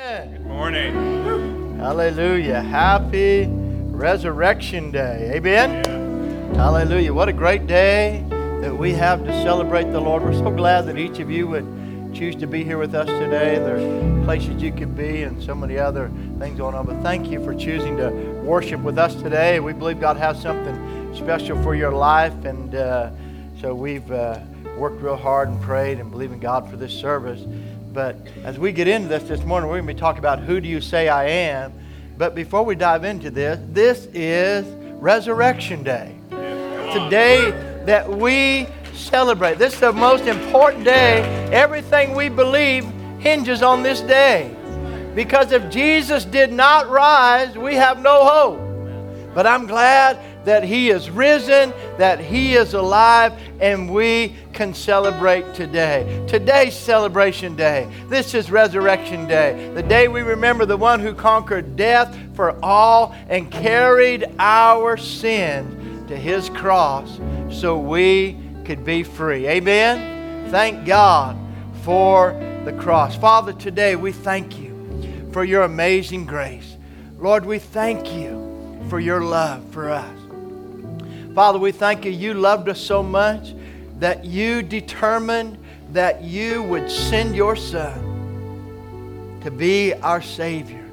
Good morning. Hallelujah. Happy Resurrection Day. Amen. Yeah. Hallelujah. What a great day that we have to celebrate the Lord. We're so glad that each of you would choose to be here with us today. There's places you could be and so many other things going on. But thank you for choosing to worship with us today. We believe God has something special for your life. And uh, so we've uh, worked real hard and prayed and believe in God for this service. But as we get into this this morning, we're going to be talking about who do you say I am. But before we dive into this, this is Resurrection Day. Today that we celebrate. This is the most important day. Everything we believe hinges on this day. Because if Jesus did not rise, we have no hope. But I'm glad that He is risen, that He is alive, and we can celebrate today. Today's celebration day. This is Resurrection Day, the day we remember the one who conquered death for all and carried our sins to His cross so we could be free. Amen? Thank God for the cross. Father, today we thank you for your amazing grace. Lord, we thank you for your love for us. Father, we thank you. You loved us so much that you determined that you would send your Son to be our Savior,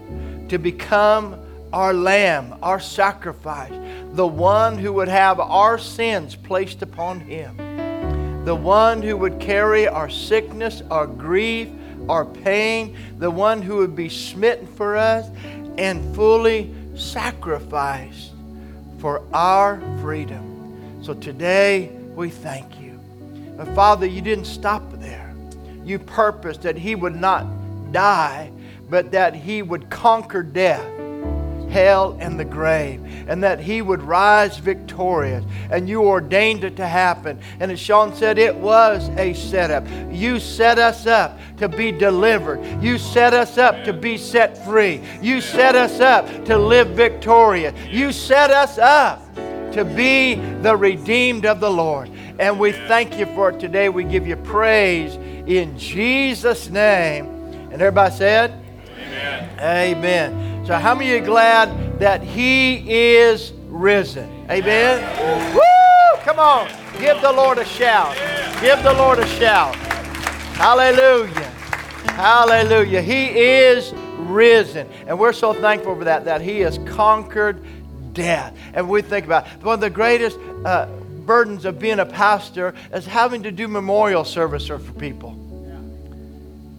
to become our Lamb, our sacrifice, the one who would have our sins placed upon Him, the one who would carry our sickness, our grief, our pain, the one who would be smitten for us and fully sacrificed for our freedom. So today we thank you. But Father, you didn't stop there. You purposed that he would not die, but that he would conquer death, hell, and the grave, and that he would rise victorious. And you ordained it to happen. And as Sean said, it was a setup. You set us up to be delivered. You set us up to be set free. You set us up to live victorious. You set us up to be the redeemed of the Lord. And we thank you for it today. We give you praise in Jesus' name. And everybody said, Amen. Amen. So, how many are glad that He is risen? Amen. Woo! Come on. Give the Lord a shout. Give the Lord a shout. Hallelujah. Hallelujah. He is risen. And we're so thankful for that, that He has conquered death. And we think about it. one of the greatest uh, burdens of being a pastor is having to do memorial service for people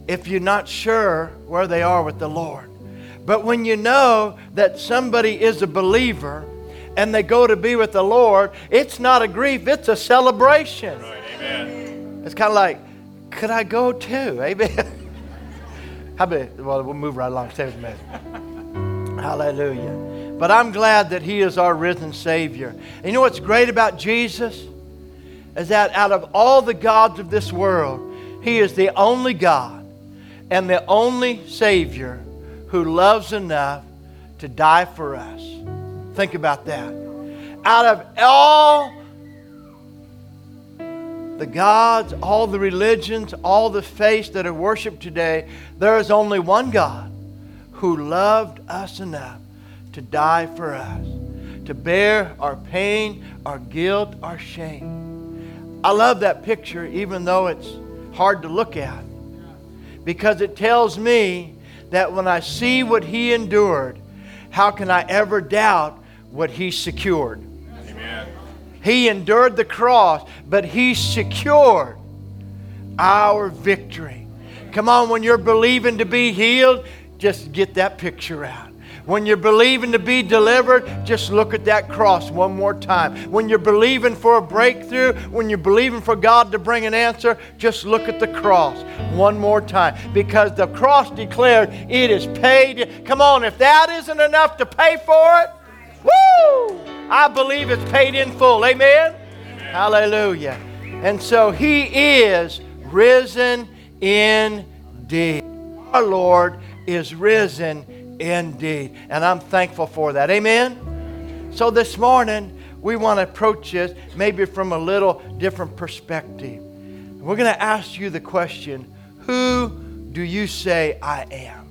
if you're not sure where they are with the Lord. But when you know that somebody is a believer and they go to be with the Lord, it's not a grief, it's a celebration. Right. Amen. It's kind of like, could I go too? Amen. How about, well, we'll move right along. Stay with me. Hallelujah. But I'm glad that He is our risen Savior. And you know what's great about Jesus? Is that out of all the gods of this world, He is the only God and the only Savior who loves enough to die for us. Think about that. Out of all the gods, all the religions, all the faiths that are worshiped today, there is only one God who loved us enough to die for us, to bear our pain, our guilt, our shame. I love that picture, even though it's hard to look at, because it tells me that when I see what He endured, how can I ever doubt what He secured? Amen. He endured the cross, but He secured our victory. Come on, when you're believing to be healed, just get that picture out. When you're believing to be delivered, just look at that cross one more time. When you're believing for a breakthrough, when you're believing for God to bring an answer, just look at the cross one more time. Because the cross declared it is paid. Come on, if that isn't enough to pay for it, woo! I believe it's paid in full. Amen? Hallelujah. And so he is risen indeed. Our Lord is risen indeed. And I'm thankful for that. Amen? So this morning, we want to approach this maybe from a little different perspective. We're going to ask you the question Who do you say I am?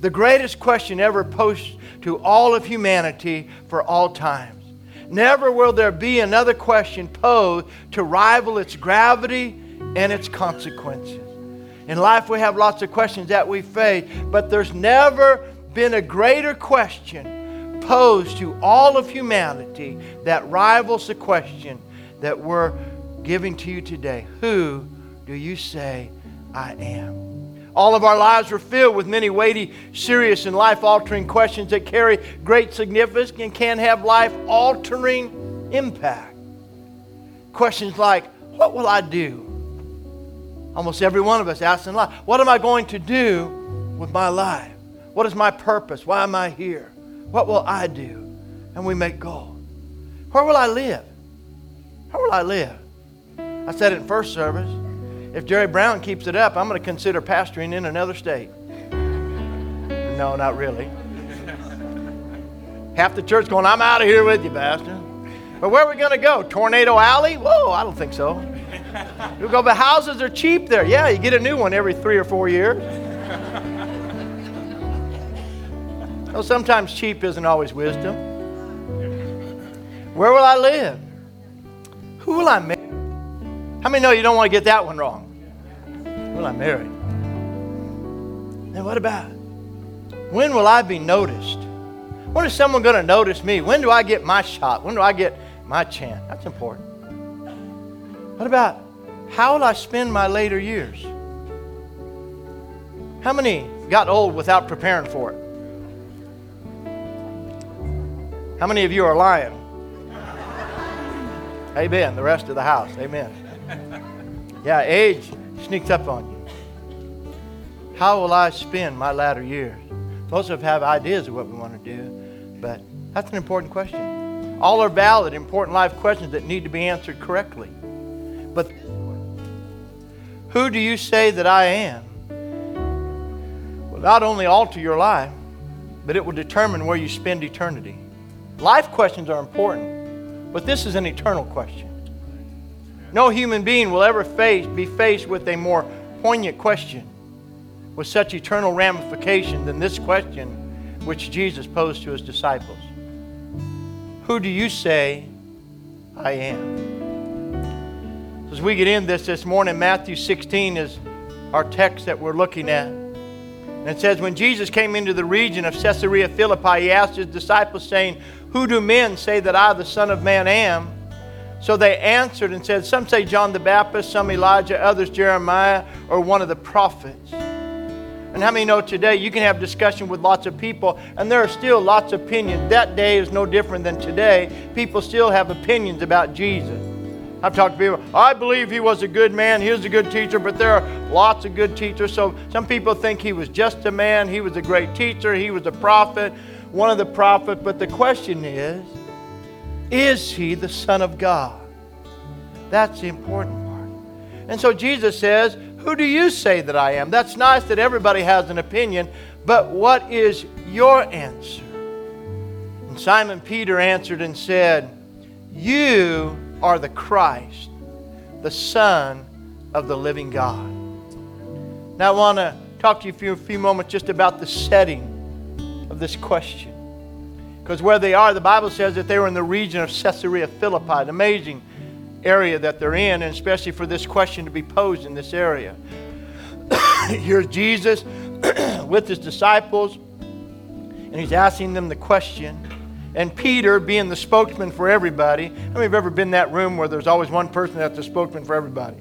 The greatest question ever posed to all of humanity for all times. Never will there be another question posed to rival its gravity and its consequences. In life, we have lots of questions that we face, but there's never been a greater question posed to all of humanity that rivals the question that we're giving to you today. Who do you say I am? All of our lives are filled with many weighty, serious, and life altering questions that carry great significance and can have life altering impact. Questions like, What will I do? Almost every one of us asks in life, What am I going to do with my life? What is my purpose? Why am I here? What will I do? And we make goals. Where will I live? How will I live? I said it in first service. If Jerry Brown keeps it up, I'm going to consider pastoring in another state. No, not really. Half the church going, I'm out of here with you, Pastor. But where are we going to go? Tornado Alley? Whoa, I don't think so. We'll go, but houses are cheap there. Yeah, you get a new one every three or four years. Sometimes cheap isn't always wisdom. Where will I live? Who will I marry? How many know you don't want to get that one wrong? Who will I marry? And what about when will I be noticed? When is someone going to notice me? When do I get my shot? When do I get my chance? That's important. What about how will I spend my later years? How many got old without preparing for it? How many of you are lying? Amen. The rest of the house. Amen. Yeah, age sneaks up on you. How will I spend my latter years? Most of us have ideas of what we want to do, but that's an important question. All are valid, important life questions that need to be answered correctly. But who do you say that I am? Will not only alter your life, but it will determine where you spend eternity. Life questions are important, but this is an eternal question. No human being will ever face, be faced with a more poignant question with such eternal ramification than this question which Jesus posed to his disciples Who do you say I am? As we get in this this morning, Matthew 16 is our text that we're looking at. And it says, When Jesus came into the region of Caesarea Philippi, he asked his disciples, saying, Who do men say that I, the Son of Man, am? So they answered and said, Some say John the Baptist, some Elijah, others Jeremiah, or one of the prophets. And how many know today you can have discussion with lots of people, and there are still lots of opinions. That day is no different than today. People still have opinions about Jesus. I've talked to people, I believe he was a good man, he was a good teacher, but there are lots of good teachers. So some people think he was just a man, he was a great teacher, he was a prophet, one of the prophets. But the question is, is he the Son of God? That's the important part. And so Jesus says, Who do you say that I am? That's nice that everybody has an opinion, but what is your answer? And Simon Peter answered and said, You are the Christ, the Son of the living God. Now, I want to talk to you for a few moments just about the setting this question. Because where they are, the Bible says that they were in the region of Caesarea Philippi, an amazing area that they're in, and especially for this question to be posed in this area. Here's Jesus with his disciples, and he's asking them the question. And Peter, being the spokesman for everybody, how many have ever been in that room where there's always one person that's the spokesman for everybody?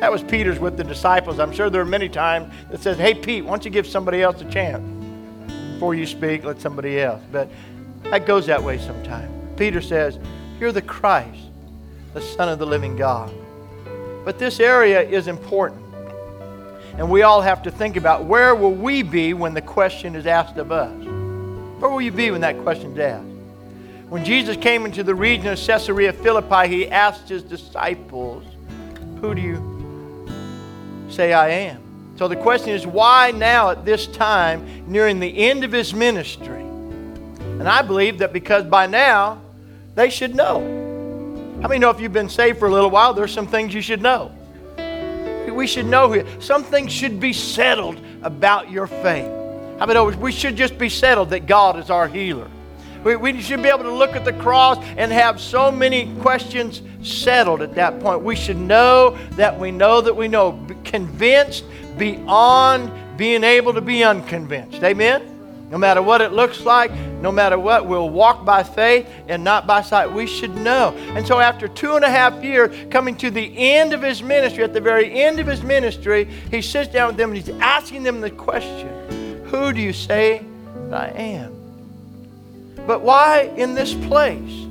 That was Peter's with the disciples. I'm sure there are many times that says, Hey, Pete, why don't you give somebody else a chance? Before you speak, let somebody else. But that goes that way sometimes. Peter says, You're the Christ, the Son of the living God. But this area is important. And we all have to think about where will we be when the question is asked of us? Where will you be when that question is asked? When Jesus came into the region of Caesarea Philippi, he asked his disciples, Who do you say I am? So the question is, why now at this time, nearing the end of his ministry? And I believe that because by now, they should know. How many know if you've been saved for a little while, there's some things you should know? We should know here. Some things should be settled about your faith. How about we should just be settled that God is our healer? We, we should be able to look at the cross and have so many questions settled at that point. We should know that we know that we know, convinced beyond being able to be unconvinced. Amen? No matter what it looks like, no matter what, we'll walk by faith and not by sight. We should know. And so, after two and a half years, coming to the end of his ministry, at the very end of his ministry, he sits down with them and he's asking them the question Who do you say that I am? But why in this place?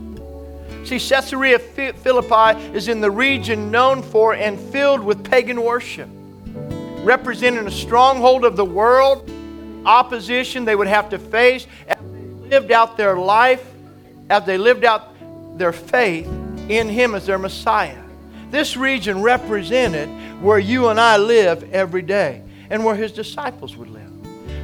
See, Caesarea Philippi is in the region known for and filled with pagan worship, representing a stronghold of the world opposition they would have to face as they lived out their life, as they lived out their faith in Him as their Messiah. This region represented where you and I live every day and where His disciples would live.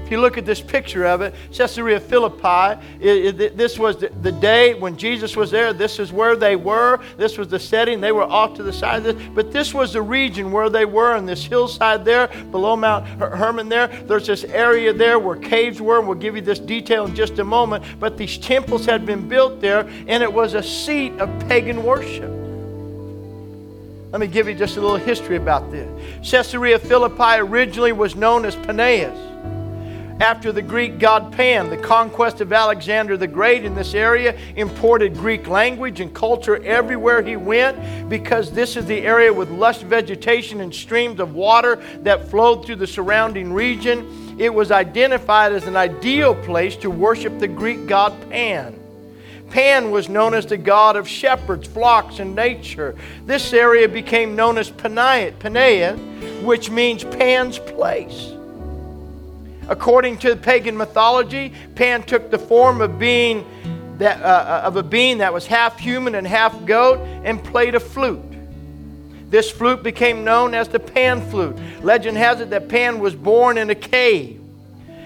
If you look at this picture of it, Caesarea Philippi, it, it, this was the, the, day when Jesus was there. This is where they were. This was the setting. They were off to the side of this. But this was the region where they were in this hillside there, below Mount Hermon there. There's this area there where caves were, and we'll give you this detail in just a moment. But these temples had been built there, and it was a seat of pagan worship. Let me give you just a little history about this. Caesarea Philippi originally was known as Panaeus after the Greek god Pan. The conquest of Alexander the Great in this area imported Greek language and culture everywhere he went because this is the area with lush vegetation and streams of water that flowed through the surrounding region. It was identified as an ideal place to worship the Greek god Pan. Pan was known as the god of shepherds, flocks, and nature. This area became known as Panea, which means Pan's place. According to pagan mythology, Pan took the form of being that, uh, uh, of a being that was half human and half goat and played a flute. This flute became known as the Pan flute. Legend has it that Pan was born in a cave.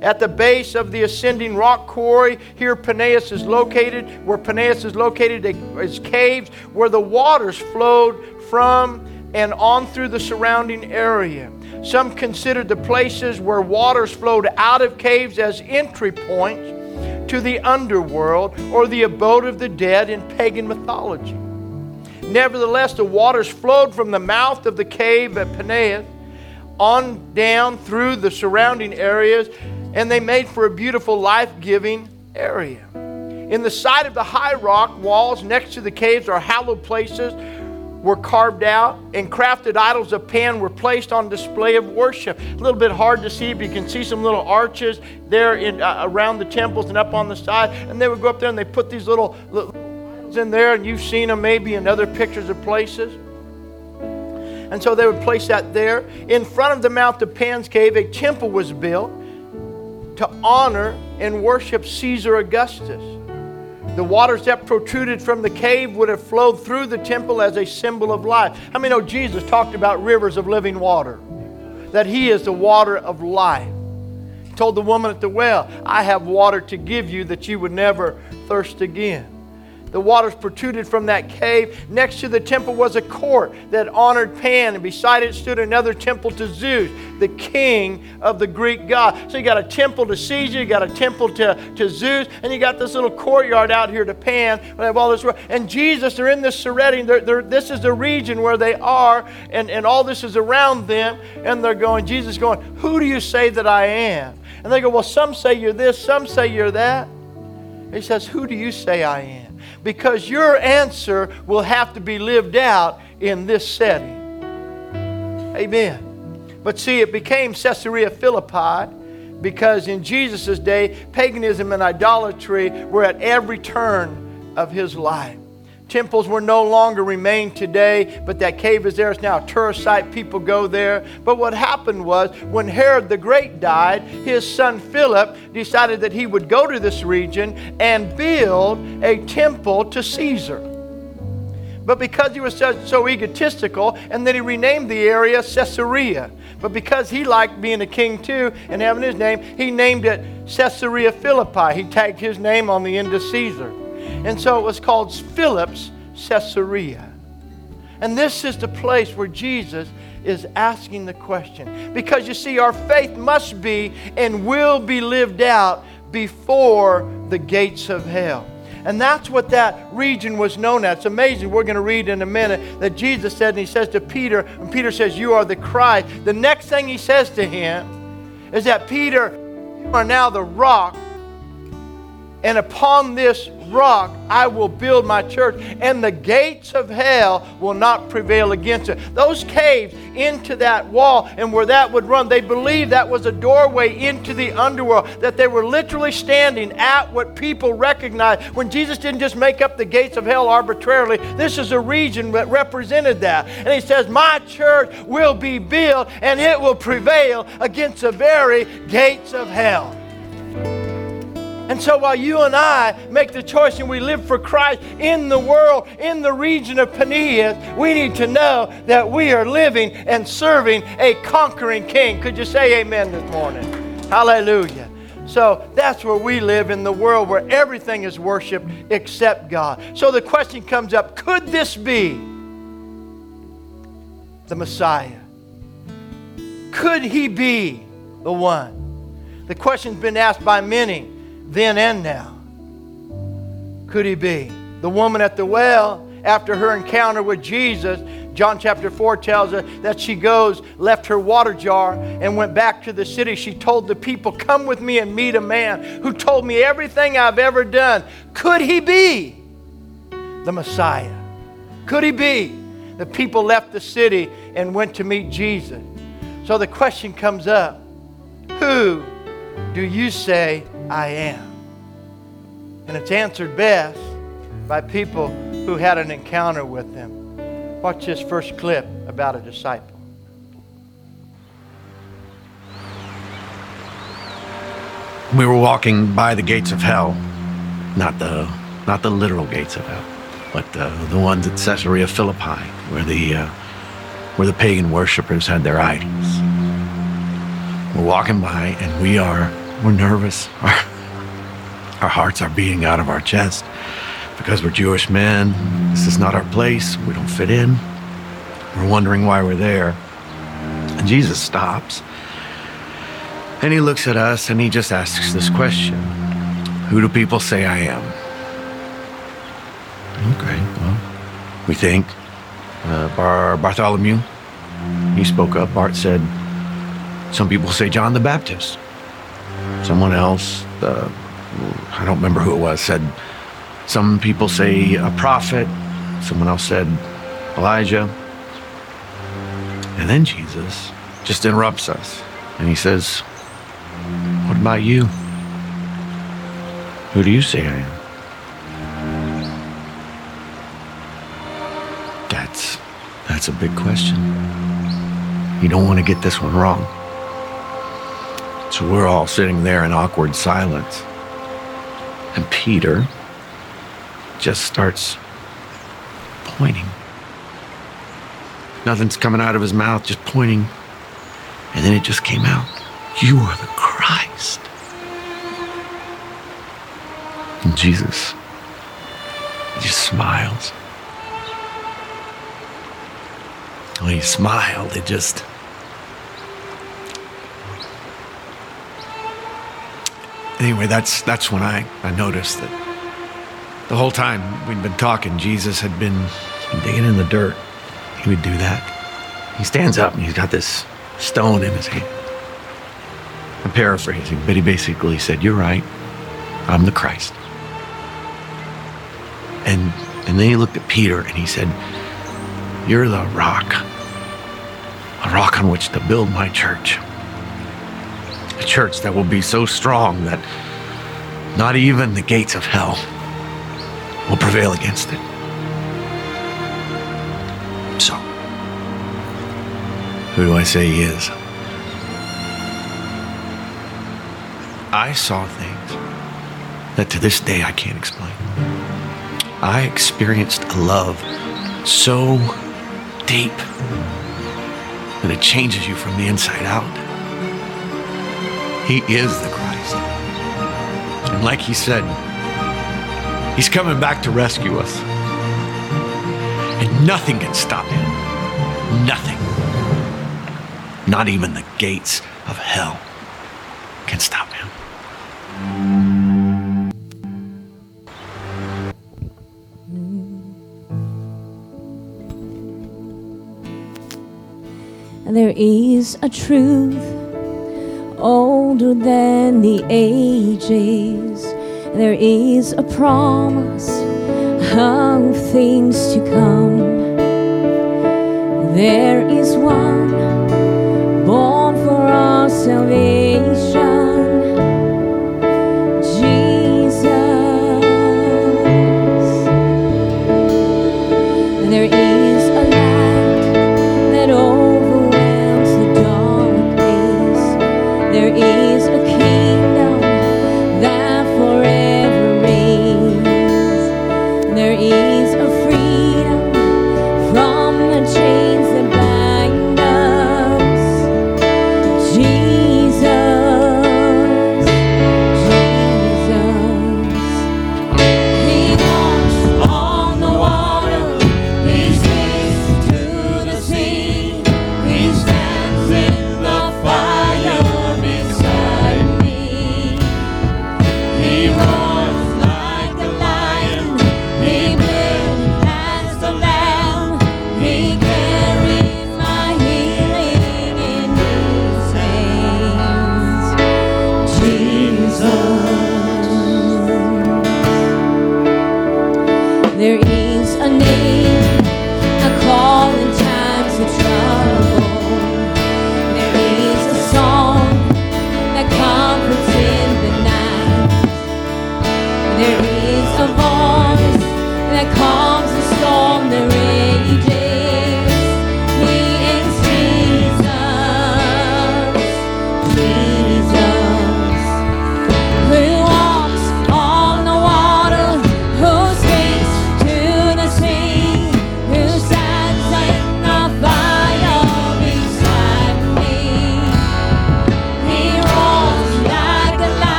At the base of the ascending rock quarry, here Peneus is located, where Peneus is located, is caves where the waters flowed from and on through the surrounding area. Some considered the places where waters flowed out of caves as entry points to the underworld or the abode of the dead in pagan mythology. Nevertheless, the waters flowed from the mouth of the cave at Peneus on down through the surrounding areas, and they made for a beautiful, life giving area. In the side of the high rock walls next to the caves are hallowed places were carved out and crafted idols of pan were placed on display of worship. A little bit hard to see, but you can see some little arches there in, uh, around the temples and up on the side. And they would go up there and they put these little, little in there, and you've seen them maybe in other pictures of places. And so they would place that there. In front of the mouth of Pan's cave, a temple was built to honor and worship Caesar Augustus. The waters that protruded from the cave would have flowed through the temple as a symbol of life. How many know Jesus talked about rivers of living water? That He is the water of life. He told the woman at the well, I have water to give you that you would never thirst again. The waters protruded from that cave. Next to the temple was a court that honored Pan, and beside it stood another temple to Zeus, the king of the Greek god. So you got a temple to Caesar, you got a temple to, to Zeus, and you got this little courtyard out here to Pan. All this, and Jesus, they're in this setting. They're, they're, this is the region where they are, and, and all this is around them, and they're going, Jesus going, Who do you say that I am? And they go, Well, some say you're this, some say you're that. He says, Who do you say I am? Because your answer will have to be lived out in this setting. Amen. But see, it became Caesarea Philippi because in Jesus' day, paganism and idolatry were at every turn of his life. Temples were no longer remain today, but that cave is there. It's now a tourist site. People go there. But what happened was when Herod the Great died, his son Philip decided that he would go to this region and build a temple to Caesar. But because he was so, so egotistical, and then he renamed the area Caesarea. But because he liked being a king too and having his name, he named it Caesarea Philippi. He tagged his name on the end of Caesar. And so it was called Philip's Caesarea. And this is the place where Jesus is asking the question. Because you see, our faith must be and will be lived out before the gates of hell. And that's what that region was known as. It's amazing. We're going to read in a minute that Jesus said, and he says to Peter, and Peter says, You are the Christ. The next thing he says to him is that Peter, you are now the rock, and upon this rock I will build my church, and the gates of hell will not prevail against it. Those caves into that wall and where that would run, they believed that was a doorway into the underworld, that they were literally standing at what people recognized. When Jesus didn't just make up the gates of hell arbitrarily, this is a region that represented that. And he says, My church will be built and it will prevail against the very gates of hell. And so while you and I make the choice and we live for Christ in the world, in the region of Peneus, we need to know that we are living and serving a conquering king. Could you say amen this morning? Hallelujah. So that's where we live in the world where everything is worshiped except God. So the question comes up could this be the Messiah? Could he be the one? The question's been asked by many then and now. Could he be? The woman at the well, after her encounter with Jesus, John chapter 4 tells us that she goes, left her water jar, and went back to the city. She told the people, Come with me and meet a man who told me everything I've ever done. Could he be the Messiah? Could he be? The people left the city and went to meet Jesus. So the question comes up Who do you say I am? And it's answered best by people who had an encounter with them. Watch this first clip about a disciple. We were walking by the gates of hell, not the not the literal gates of hell, but uh, the ones at Caesarea Philippi, where the uh, where the pagan worshippers had their idols. We're walking by, and we are we're nervous. Our, our hearts are beating out of our chest because we're Jewish men. This is not our place. We don't fit in. We're wondering why we're there. And Jesus stops and he looks at us and he just asks this question Who do people say I am? Okay, well, we think. Uh, Bar- Bartholomew, he spoke up. Bart said, Some people say John the Baptist. Someone else, uh, I don't remember who it was, said, Some people say a prophet. Someone else said Elijah. And then Jesus just interrupts us and he says, What about you? Who do you say I am? That's that's a big question. You don't want to get this one wrong. So we're all sitting there in awkward silence. And Peter just starts pointing. Nothing's coming out of his mouth, just pointing. And then it just came out. You are the Christ. And Jesus just smiles. When he smiled, it just. Anyway, that's that's when I, I noticed that the whole time we'd been talking, Jesus had been digging in the dirt. He would do that. He stands up and he's got this stone in his hand. I'm paraphrasing, but he basically said, You're right. I'm the Christ. And and then he looked at Peter and he said, You're the rock. A rock on which to build my church. A church that will be so strong that not even the gates of hell will prevail against it. So, who do I say he is? I saw things that to this day I can't explain. I experienced a love so deep that it changes you from the inside out. He is the Christ. And like he said, he's coming back to rescue us. And nothing can stop him. Nothing. Not even the gates of hell can stop him. There is a truth older than the ages. There is a promise of things to come. There is one born for our salvation.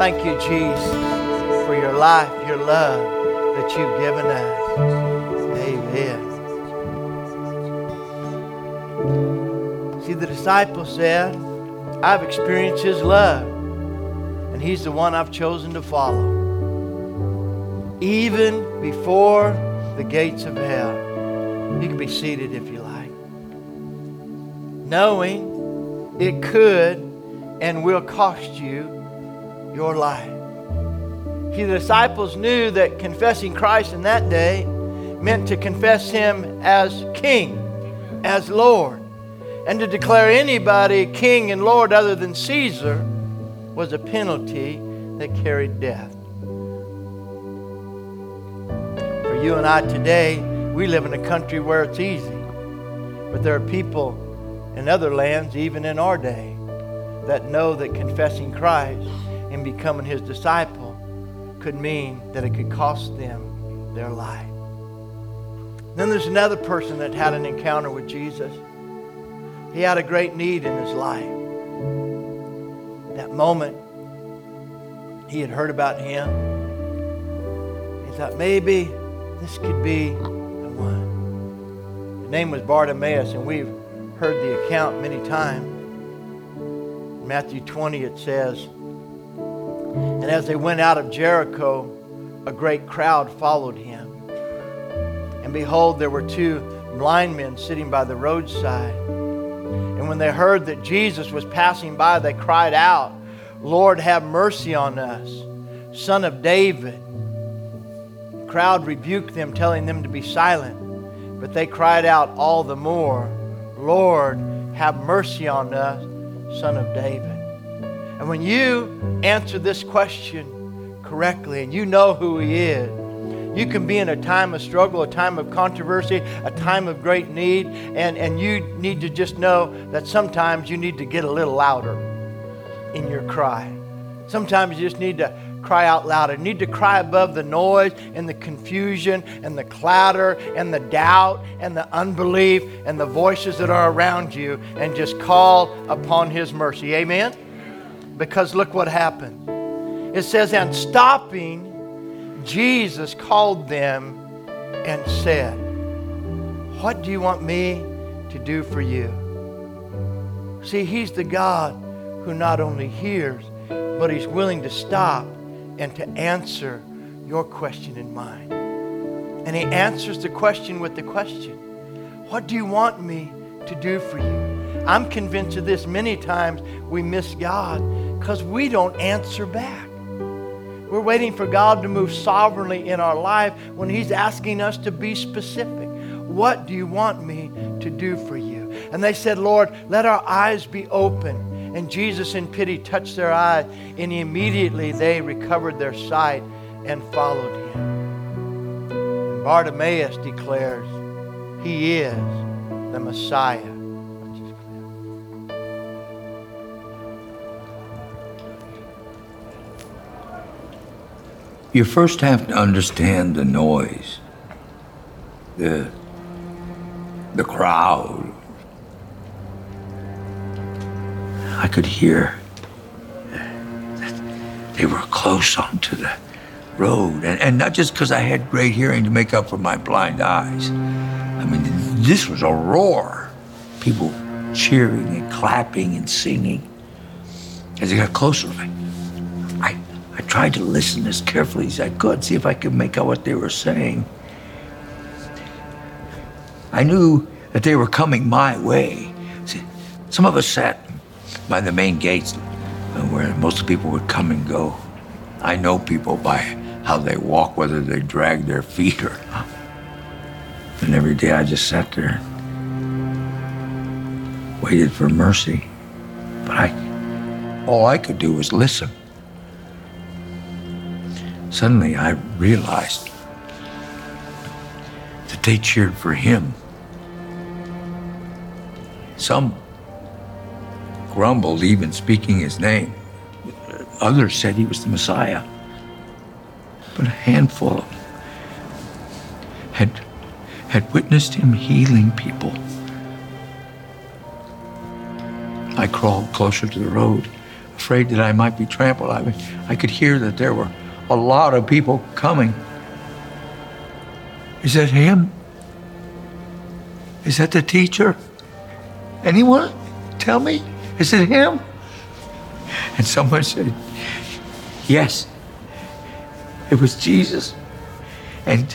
Thank you, Jesus, for your life, your love that you've given us. Amen. See, the disciple said, I've experienced his love, and he's the one I've chosen to follow. Even before the gates of hell. You can be seated if you like. Knowing it could and will cost you your life. See, the disciples knew that confessing Christ in that day meant to confess Him as King, as Lord. And to declare anybody King and Lord other than Caesar was a penalty that carried death. For you and I today, we live in a country where it's easy. But there are people in other lands, even in our day, that know that confessing Christ and becoming his disciple could mean that it could cost them their life. Then there's another person that had an encounter with Jesus. He had a great need in his life. That moment, he had heard about him. He thought maybe this could be the one. His name was Bartimaeus, and we've heard the account many times. In Matthew 20, it says, And as they went out of Jericho, a great crowd followed him. And behold, there were two blind men sitting by the roadside. And when they heard that Jesus was passing by, they cried out, Lord, have mercy on us, son of David. The crowd rebuked them, telling them to be silent. But they cried out all the more, Lord, have mercy on us, son of David. And when you answer this question correctly and you know who he is, you can be in a time of struggle, a time of controversy, a time of great need, and, and you need to just know that sometimes you need to get a little louder in your cry. Sometimes you just need to cry out louder. You need to cry above the noise and the confusion and the clatter and the doubt and the unbelief and the voices that are around you and just call upon His mercy. Amen? Because look what happened. It says, and stopping, Jesus called them and said, What do you want me to do for you? See, He's the God who not only hears, but He's willing to stop and to answer your question and mine. And He answers the question with the question What do you want me to do for you? I'm convinced of this. Many times we miss God because we don't answer back. We're waiting for God to move sovereignly in our life when He's asking us to be specific. What do you want me to do for you? And they said, Lord, let our eyes be open. And Jesus, in pity, touched their eyes, and immediately they recovered their sight and followed him. And Bartimaeus declares, He is the Messiah. You first have to understand the noise, the, the crowd. I could hear that they were close onto the road, and, and not just because I had great hearing to make up for my blind eyes. I mean, this was a roar. People cheering and clapping and singing. As they got closer, I, I tried to listen as carefully as I could, see if I could make out what they were saying. I knew that they were coming my way. See, some of us sat by the main gates where most people would come and go. I know people by how they walk, whether they drag their feet or not. And every day I just sat there, waited for mercy. But I, all I could do was listen. Suddenly I realized that they cheered for him. Some grumbled, even speaking his name. Others said he was the Messiah. But a handful of them had, had witnessed him healing people. I crawled closer to the road, afraid that I might be trampled. I, I could hear that there were a lot of people coming. Is that him? Is that the teacher? Anyone? Tell me. Is it him? And someone said, Yes, it was Jesus. And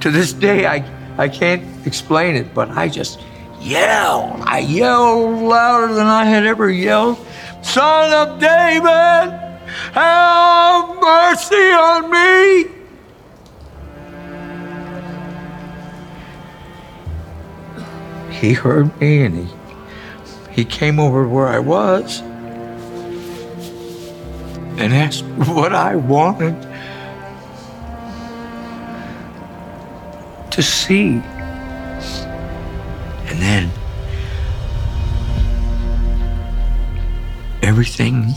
to this day, I, I can't explain it, but I just yelled. I yelled louder than I had ever yelled. Son of David, have mercy on me. He heard me and he, he came over where I was and asked what I wanted to see. And then everything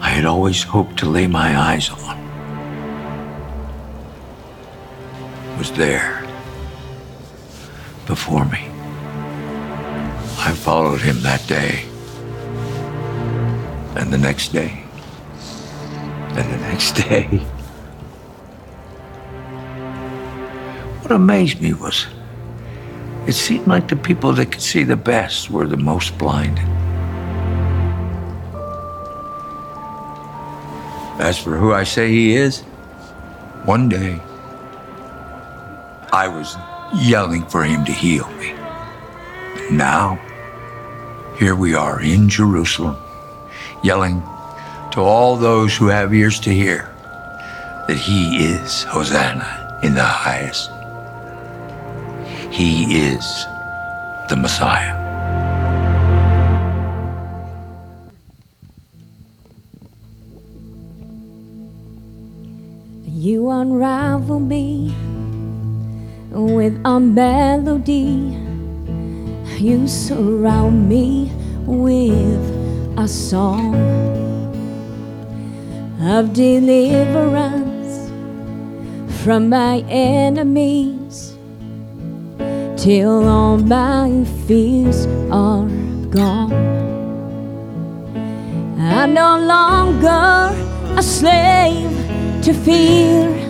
I had always hoped to lay my eyes on was there before me. I followed him that day, and the next day, and the next day. What amazed me was it seemed like the people that could see the best were the most blinded. As for who I say he is, one day I was yelling for him to heal me. Now, here we are in Jerusalem, yelling to all those who have ears to hear that he is Hosanna in the highest. He is the Messiah. Me with a melody. You surround me with a song of deliverance from my enemies till all my fears are gone. I'm no longer a slave to fear.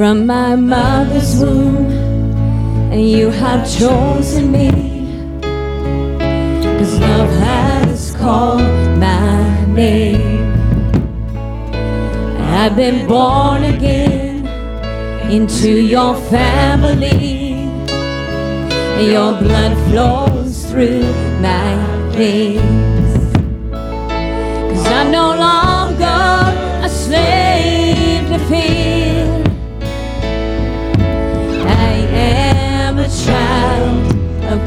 From my mother's womb, and you have chosen me. Cause love has called my name. I've been born again into your family. And your blood flows through my veins. Cause I'm no longer a slave to fear.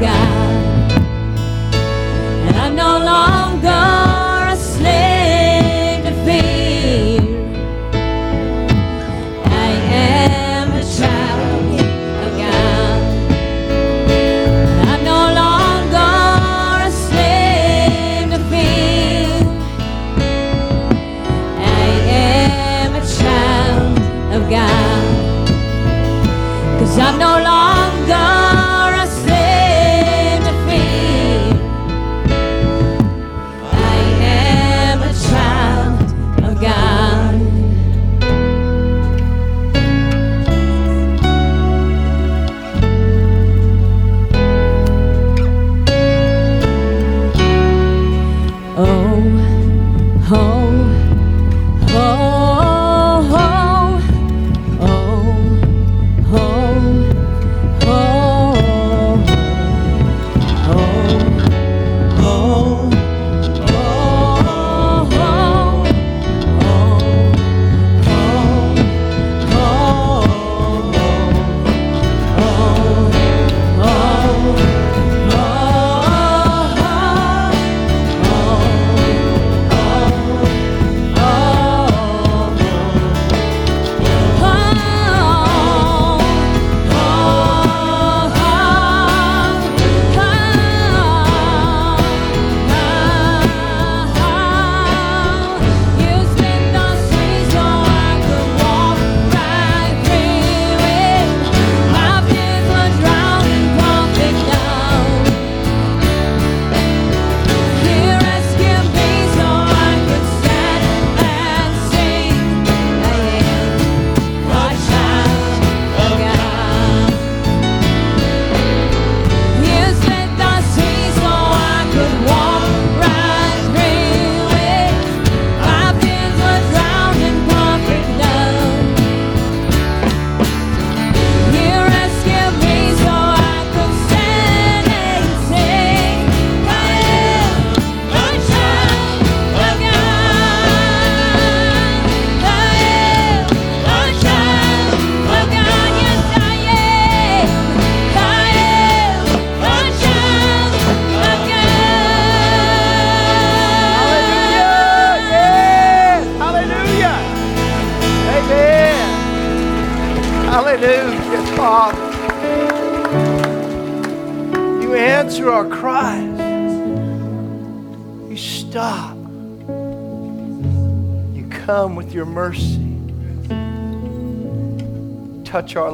God. And I'm no longer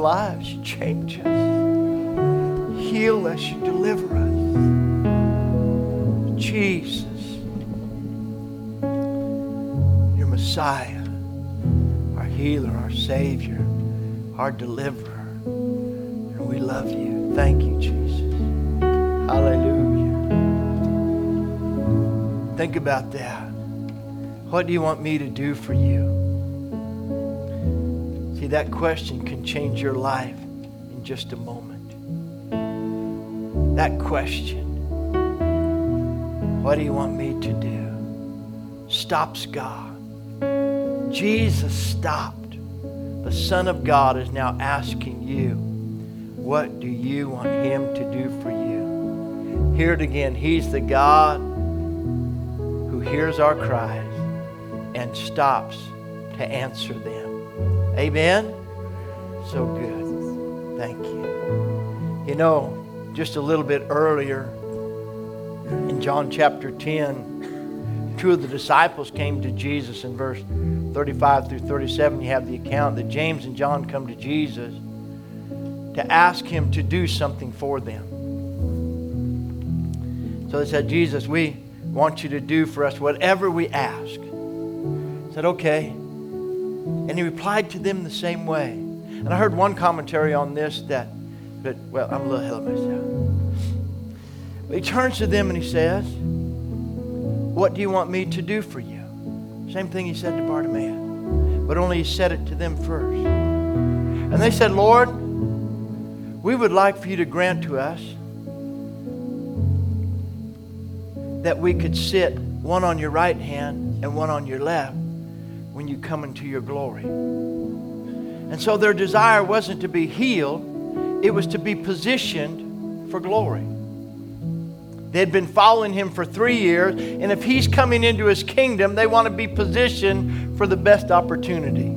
lives. You change us. Heal us. You deliver us. Jesus, your Messiah, our healer, our Savior, our deliverer. And we love you. Thank you, Jesus. Hallelujah. Think about that. What do you want me to do for you? See, that question can change your life in just a moment. That question, what do you want me to do? Stops God. Jesus stopped. The Son of God is now asking you, what do you want Him to do for you? Hear it again. He's the God who hears our cries and stops to answer them. Amen? So good. Thank you. You know, just a little bit earlier in John chapter 10, two of the disciples came to Jesus in verse 35 through 37. You have the account that James and John come to Jesus to ask him to do something for them. So they said, Jesus, we want you to do for us whatever we ask. He said, okay. And he replied to them the same way. And I heard one commentary on this that, but well, I'm a little ahead of myself. But he turns to them and he says, What do you want me to do for you? Same thing he said to Bartimaeus, but only he said it to them first. And they said, Lord, we would like for you to grant to us that we could sit one on your right hand and one on your left when you come into your glory. And so their desire wasn't to be healed, it was to be positioned for glory. They had been following him for three years, and if he's coming into his kingdom, they want to be positioned for the best opportunity.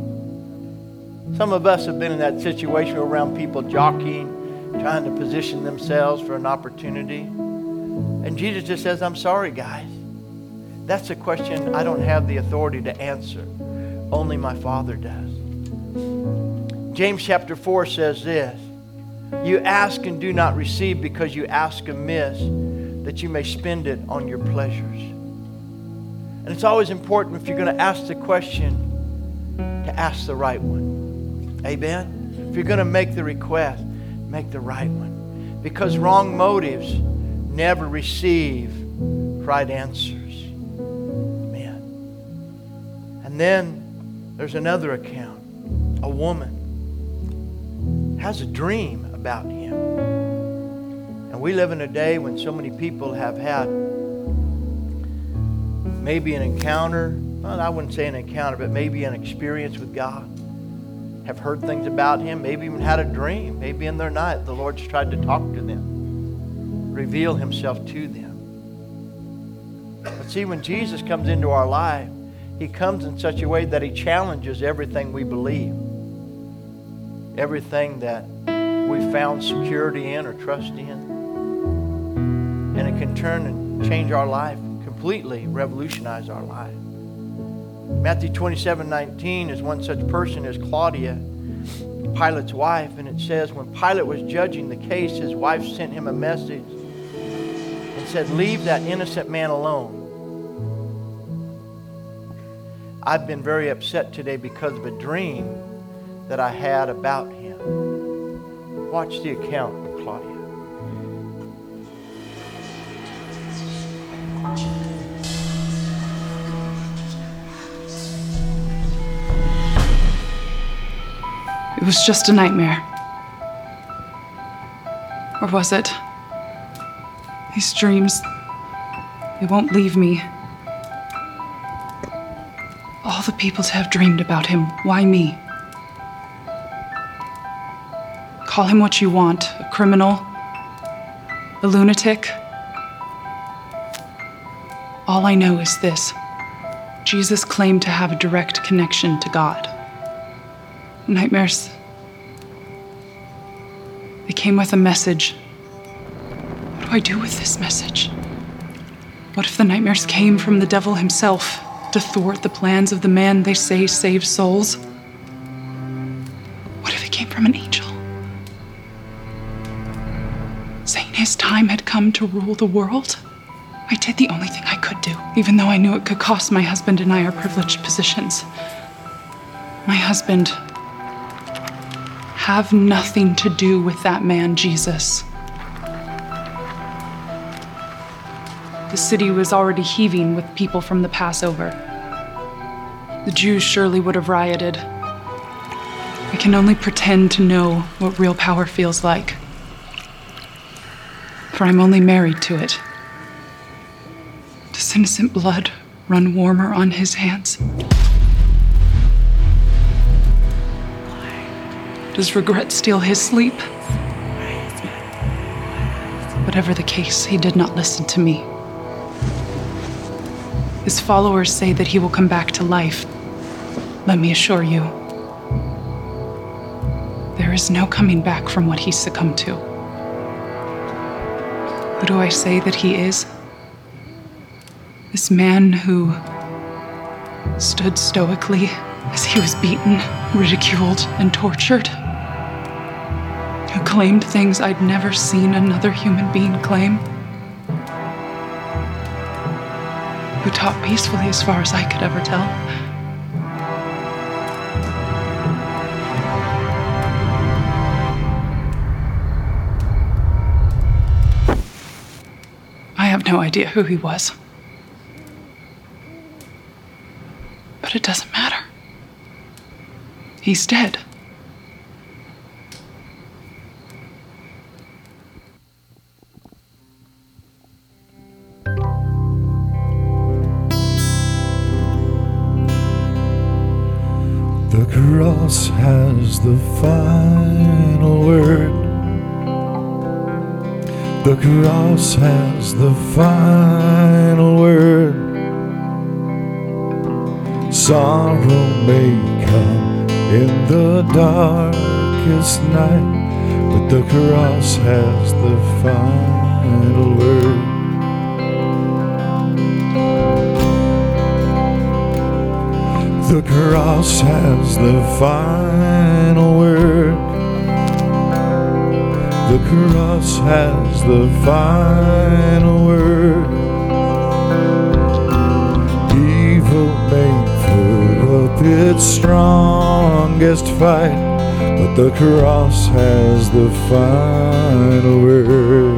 Some of us have been in that situation around people jockeying, trying to position themselves for an opportunity. And Jesus just says, I'm sorry, guys. That's a question I don't have the authority to answer. Only my Father does. James chapter 4 says this You ask and do not receive because you ask amiss, that you may spend it on your pleasures. And it's always important if you're going to ask the question to ask the right one. Amen? If you're going to make the request, make the right one. Because wrong motives never receive right answers. Amen. And then there's another account. A woman has a dream about him. And we live in a day when so many people have had maybe an encounter, well, I wouldn't say an encounter, but maybe an experience with God. Have heard things about Him, maybe even had a dream. Maybe in their night the Lord's tried to talk to them, reveal Himself to them. But see, when Jesus comes into our life, He comes in such a way that He challenges everything we believe, everything that we found security in or trust in. And it can turn and change our life, completely revolutionize our life. Matthew 27 19 is one such person as Claudia, Pilate's wife, and it says, When Pilate was judging the case, his wife sent him a message and said, Leave that innocent man alone. I've been very upset today because of a dream that I had about him. Watch the account Claudia. It was just a nightmare. Or was it? These dreams, they won't leave me. All the people to have dreamed about him. Why me? Call him what you want a criminal, a lunatic. All I know is this Jesus claimed to have a direct connection to God. Nightmares, They came with a message. What do I do with this message? What if the nightmares came from the devil himself to thwart the plans of the man they say saves souls? What if it came from an angel? Saying his time had come to rule the world? I did the only thing I could do, even though I knew it could cost my husband and I our privileged positions. My husband have nothing to do with that man, Jesus. The city was already heaving with people from the Passover. The Jews surely would have rioted. I can only pretend to know what real power feels like. For I'm only married to it. Does innocent blood run warmer on his hands? Does regret steal his sleep? Whatever the case, he did not listen to me. His followers say that he will come back to life. Let me assure you, there is no coming back from what he succumbed to. Who do I say that he is? This man who stood stoically as he was beaten, ridiculed, and tortured. Who claimed things I'd never seen another human being claim. Who taught peacefully as far as I could ever tell. I have no idea who he was. But it doesn't matter. He's dead. The final word. The cross has the final word. Sorrow may come in the darkest night, but the cross has the final word. The cross has the final The cross has the final word. Evil may put up its strongest fight, but the cross has the final word.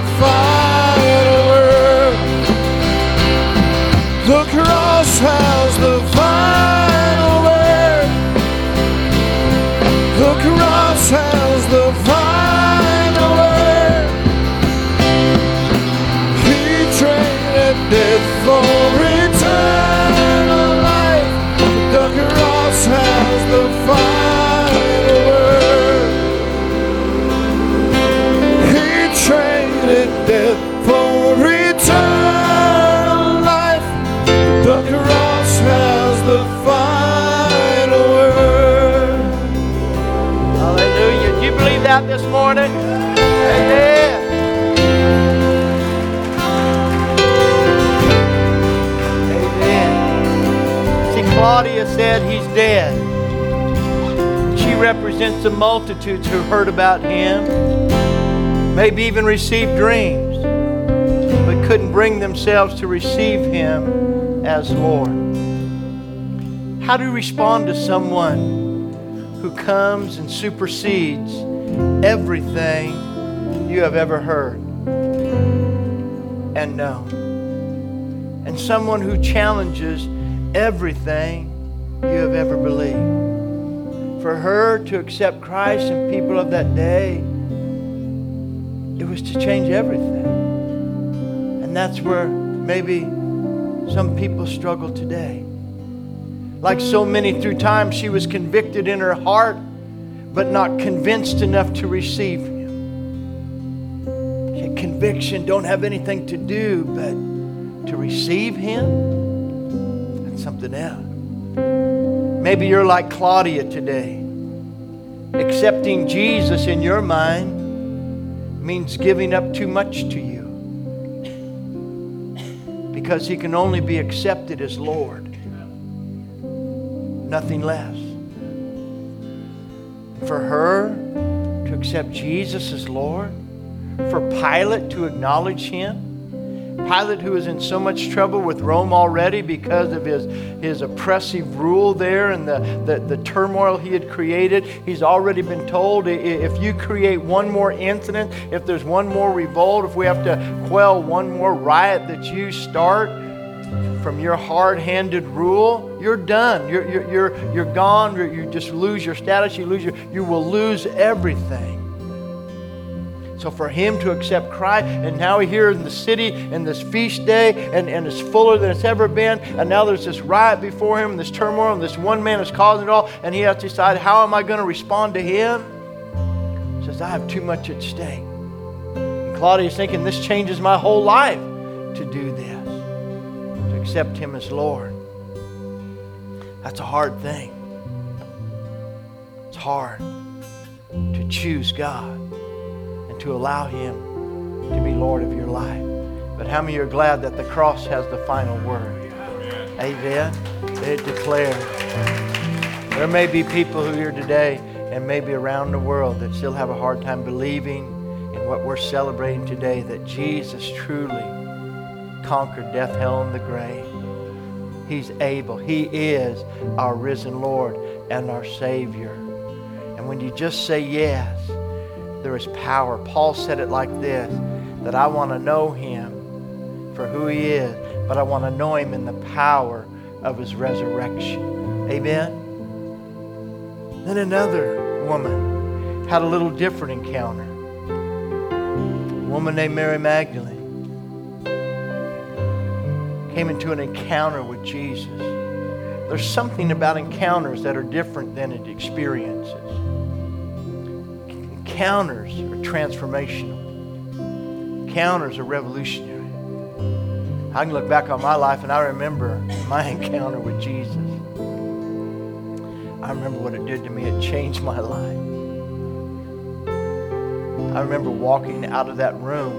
The Represents the multitudes who heard about him, maybe even received dreams, but couldn't bring themselves to receive him as Lord. How do you respond to someone who comes and supersedes everything you have ever heard and known. And someone who challenges everything you have ever believed. For her to accept Christ and people of that day, it was to change everything. And that's where maybe some people struggle today. Like so many through time, she was convicted in her heart, but not convinced enough to receive him. Yet conviction don't have anything to do but to receive him. That's something else. Maybe you're like Claudia today. Accepting Jesus in your mind means giving up too much to you because he can only be accepted as Lord nothing less. For her to accept Jesus as Lord, for Pilate to acknowledge him, Pilate, who is in so much trouble with Rome already because of his, his oppressive rule there and the, the, the turmoil he had created, he's already been told if you create one more incident, if there's one more revolt, if we have to quell one more riot that you start, from your hard-handed rule, you're done. You're, you're, you're, you're gone. You're, you just lose your status. You lose your, you will lose everything. So for him to accept Christ, and now he's here in the city, in this feast day, and, and it's fuller than it's ever been, and now there's this riot before him, and this turmoil, and this one man is causing it all, and he has to decide, how am I going to respond to him? He says, I have too much at stake. And Claudia's thinking, this changes my whole life to do this to accept Him as Lord. That's a hard thing. It's hard to choose God and to allow Him to be Lord of your life. But how many are glad that the cross has the final word? Amen. It declares. There may be people who are here today and maybe around the world that still have a hard time believing in what we're celebrating today that Jesus truly conquered death, hell, and the grave. He's able. He is our risen Lord and our Savior. And when you just say yes, there is power. Paul said it like this that I want to know Him for who He is, but I want to know Him in the power of His resurrection. Amen? Then another woman had a little different encounter. A woman named Mary Magdalene came into an encounter with Jesus. There's something about encounters that are different than experiences. Encounters are transformational. Encounters are revolutionary. I can look back on my life and I remember my encounter with Jesus. I remember what it did to me. It changed my life. I remember walking out of that room.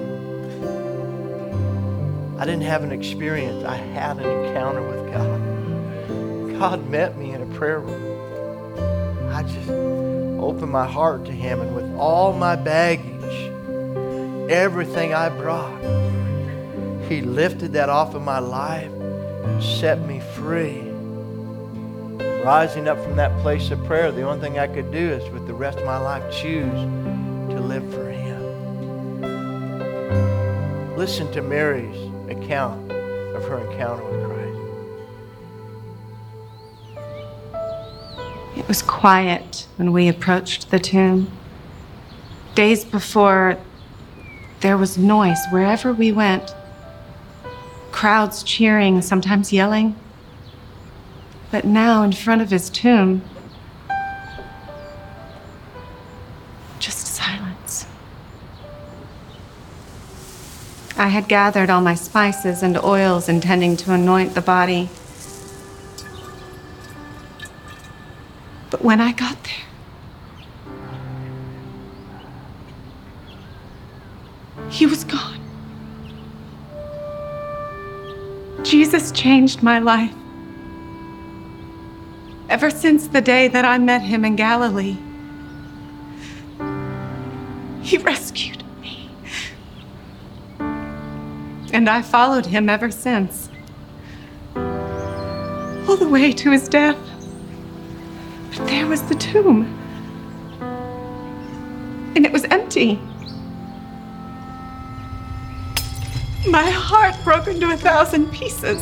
I didn't have an experience. I had an encounter with God. God met me in a prayer room. I just opened my heart to Him, and with all my baggage, everything I brought, He lifted that off of my life and set me free. Rising up from that place of prayer, the only thing I could do is, with the rest of my life, choose to live for Him. Listen to Mary's account of her encounter with Christ. Was quiet when we approached the tomb. Days before, there was noise wherever we went. Crowds cheering, sometimes yelling. But now, in front of his tomb, just silence. I had gathered all my spices and oils intending to anoint the body. But when I got there, he was gone. Jesus changed my life. Ever since the day that I met him in Galilee, he rescued me. And I followed him ever since, all the way to his death. There was the tomb. And it was empty. My heart broke into a thousand pieces.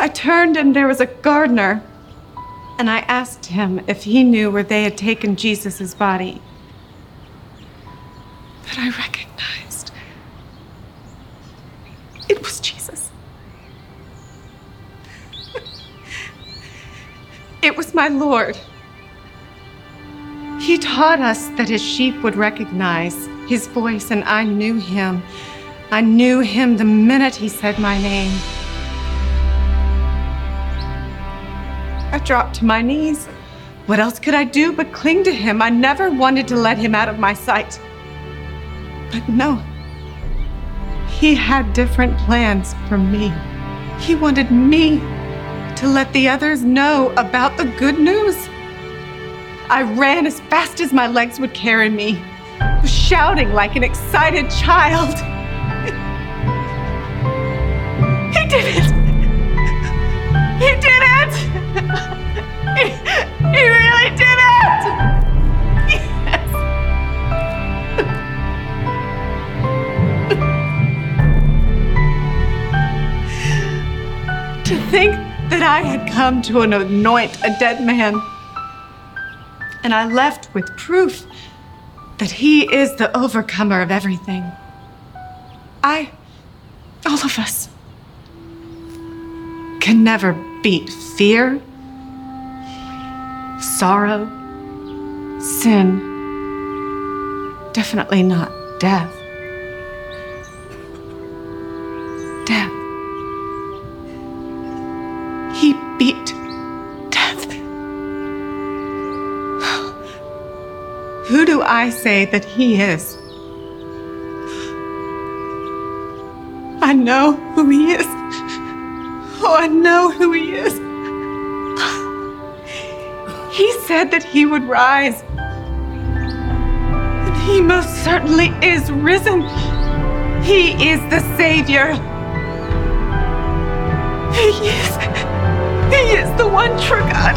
I turned and there was a gardener. And I asked him if he knew where they had taken Jesus' body. But I recognized It was my Lord. He taught us that his sheep would recognize his voice, and I knew him. I knew him the minute he said my name. I dropped to my knees. What else could I do but cling to him? I never wanted to let him out of my sight. But no, he had different plans for me. He wanted me to let the others know about the good news. I ran as fast as my legs would carry me, shouting like an excited child. He did it! He did it! He, he really did it! Yes! to think that I had come to anoint a dead man. And I left with proof that he is the overcomer of everything. I, all of us, can never beat fear, sorrow, sin, definitely not death. I say that he is? I know who he is. Oh, I know who he is. He said that he would rise. And he most certainly is risen. He is the Savior. He is. He is the one true God.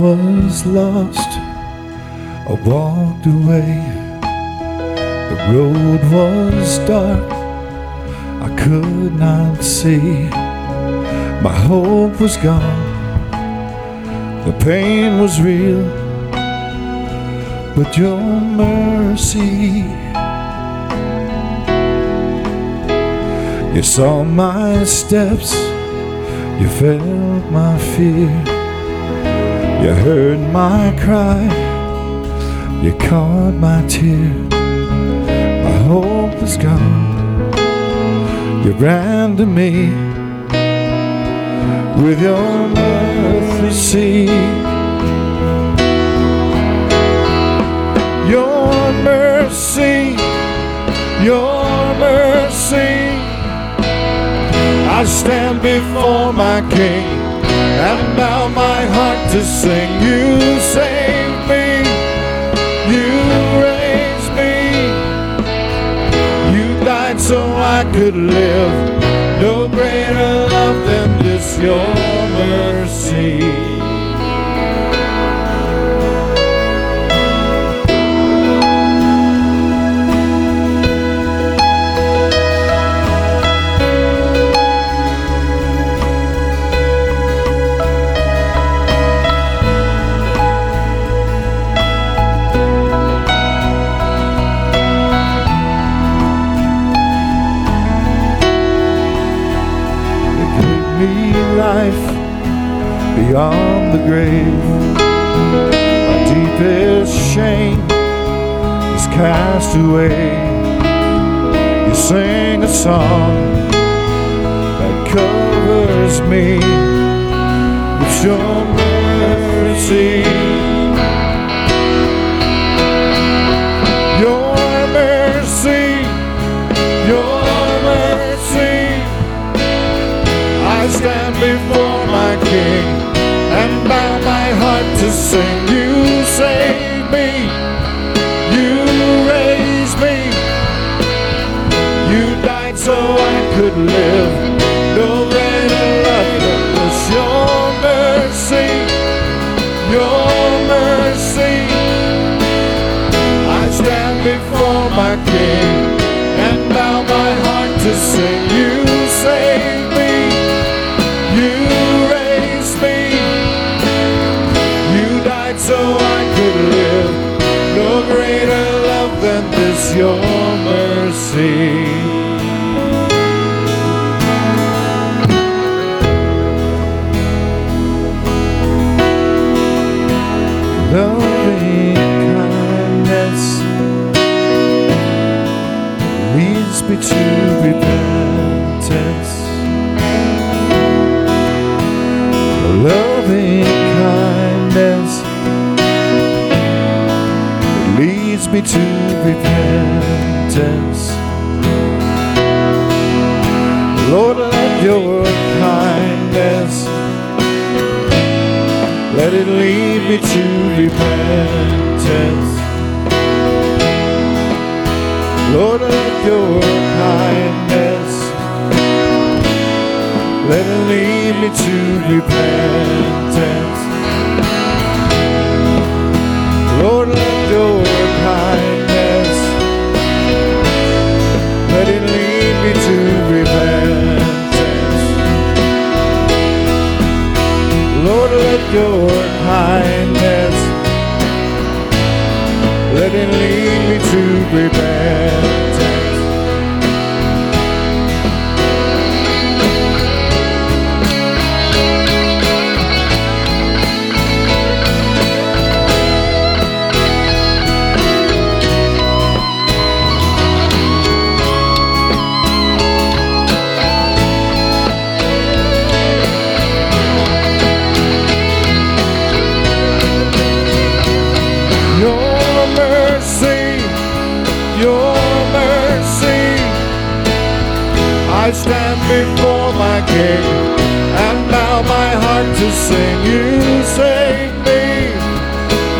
Was lost, I walked away. The road was dark, I could not see. My hope was gone, the pain was real, but your mercy. You saw my steps, you felt my fear. You heard my cry, you caught my tear. My hope was gone, you ran to me with your mercy. Your mercy, your mercy. I stand before my King and now my heart to sing. You saved me, you raised me, you died so I could live. No greater love than this, your mercy. Beyond the grave. My deepest shame is cast away. You sing a song that covers me with your mercy. Your mercy, your mercy. I stand before my King and bow my heart to sing. You save me, you raise me, you died so I could live. No greater love than. Your mercy, your mercy. I stand before my King your mercy. Loving kindness leads me to repentance. loving kindness leads me to repentance. Lord, let your kindness let it lead me to repentance. Lord, let your kindness let it lead me to repentance. Your kindness let it lead me to repentance. I stand before my King and bow my heart to sing. You save me,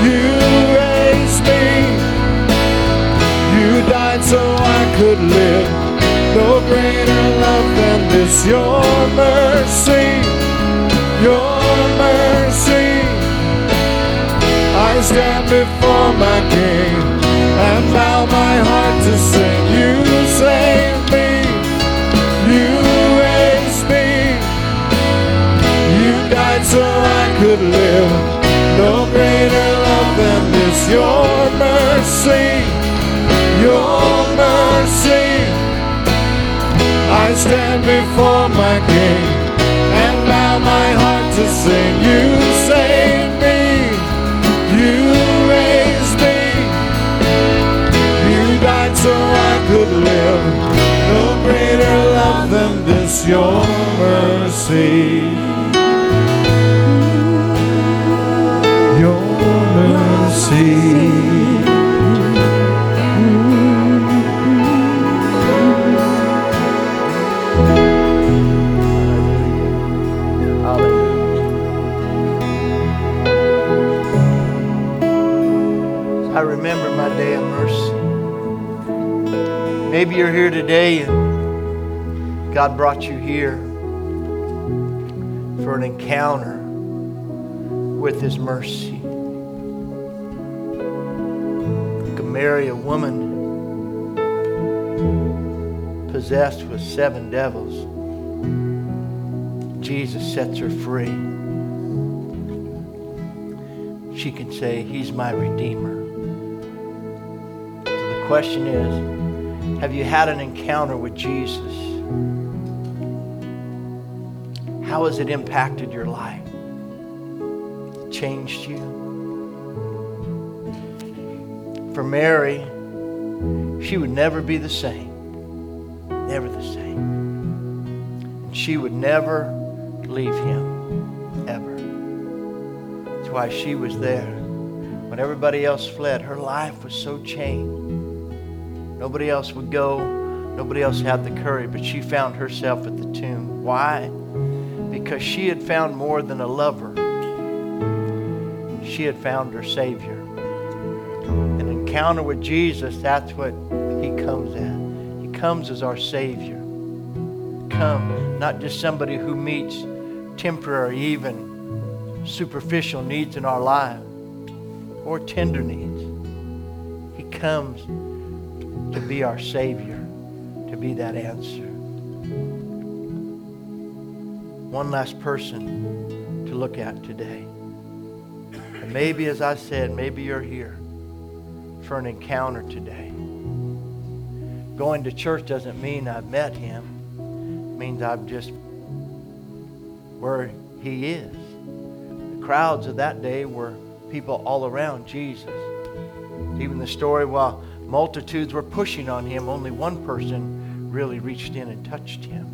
you raised me. You died so I could live. No greater love than this. Your mercy, your mercy. I stand before my King and bow my heart to sing. Could live. No greater love than this, your mercy, your mercy. I stand before my King and bow my heart to sing. You saved me, you raised me, you died so I could live. No greater love than this, your mercy. Maybe you're here today and God brought you here for an encounter with His mercy. You can marry a woman possessed with seven devils. Jesus sets her free. She can say, He's my Redeemer. So the question is Have you had an encounter with Jesus? How has it impacted your life? Changed you? For Mary, she would never be the same. Never the same. And she would never leave him, ever. That's why she was there. When everybody else fled, her life was so chained. Nobody else would go. Nobody else had the courage, but she found herself at the tomb. Why? Because she had found more than a lover. She had found her Savior. An encounter with Jesus, that's what he comes at. He comes as our Savior. Come, not just somebody who meets temporary, even superficial needs in our lives or tender needs. He comes to be our Savior, to be that answer. One last person to look at today. And maybe, as I said, maybe you're here for an encounter today. Going to church doesn't mean I've met him. It means I've just where he is. The crowds of that day were people all around Jesus. Even the story while multitudes were pushing on him, only one person really reached in and touched him.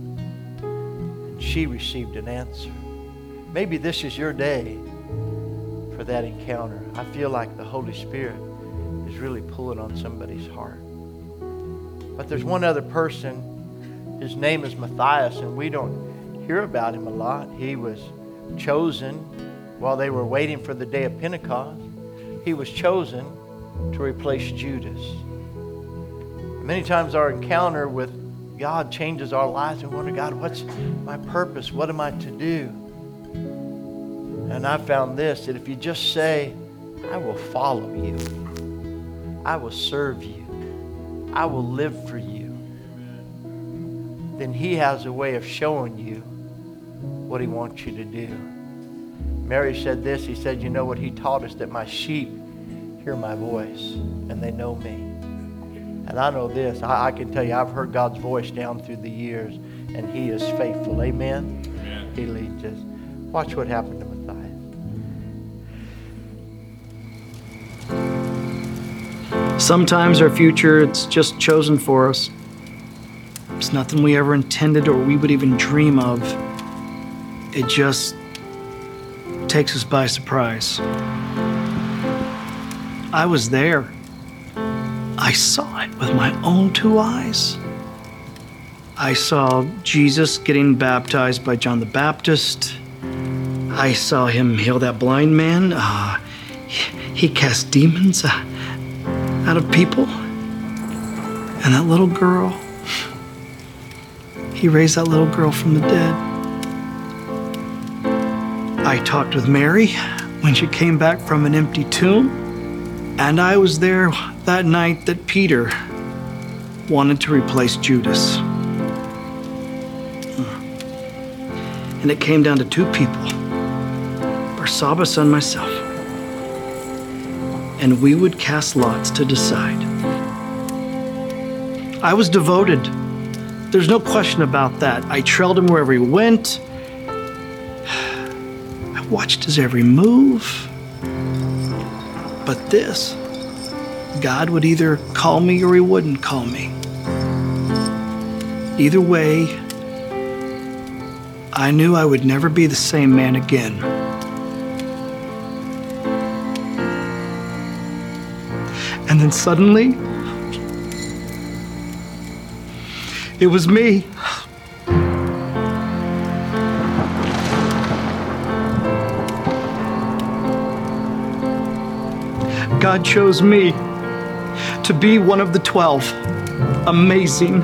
And she received an answer. Maybe this is your day for that encounter. I feel like the Holy Spirit is really pulling on somebody's heart. But there's one other person. His name is Matthias, and we don't hear about him a lot. He was chosen while they were waiting for the day of Pentecost. He was chosen to replace Judas. Many times our encounter with God changes our lives and wonder, God, what's my purpose? What am I to do? And I found this that if you just say, I will follow you, I will serve you, I will live for you, then He has a way of showing you what He wants you to do. Mary said this He said, You know what? He taught us that my sheep hear my voice and they know me. And I know this. I, I can tell you, I've heard God's voice down through the years, and He is faithful. Amen? Amen. He leads us. Watch what happened to Matthias. Sometimes our future, it's just chosen for us. It's nothing we ever intended or we would even dream of. It just takes us by surprise. I was there. I saw it with my own two eyes. I saw Jesus getting baptized by John the Baptist. I saw him heal that blind man. Uh, he, he cast demons uh, out of people. And that little girl, he raised that little girl from the dead. I talked with Mary when she came back from an empty tomb. And I was there that night that Peter wanted to replace Judas. Hmm. And it came down to two people Barsabbas and myself. And we would cast lots to decide. I was devoted. There's no question about that. I trailed him wherever he went. I watched his every move. But this, God would either call me or he wouldn't call me. Either way, I knew I would never be the same man again. And then suddenly, it was me. God chose me to be one of the 12. Amazing.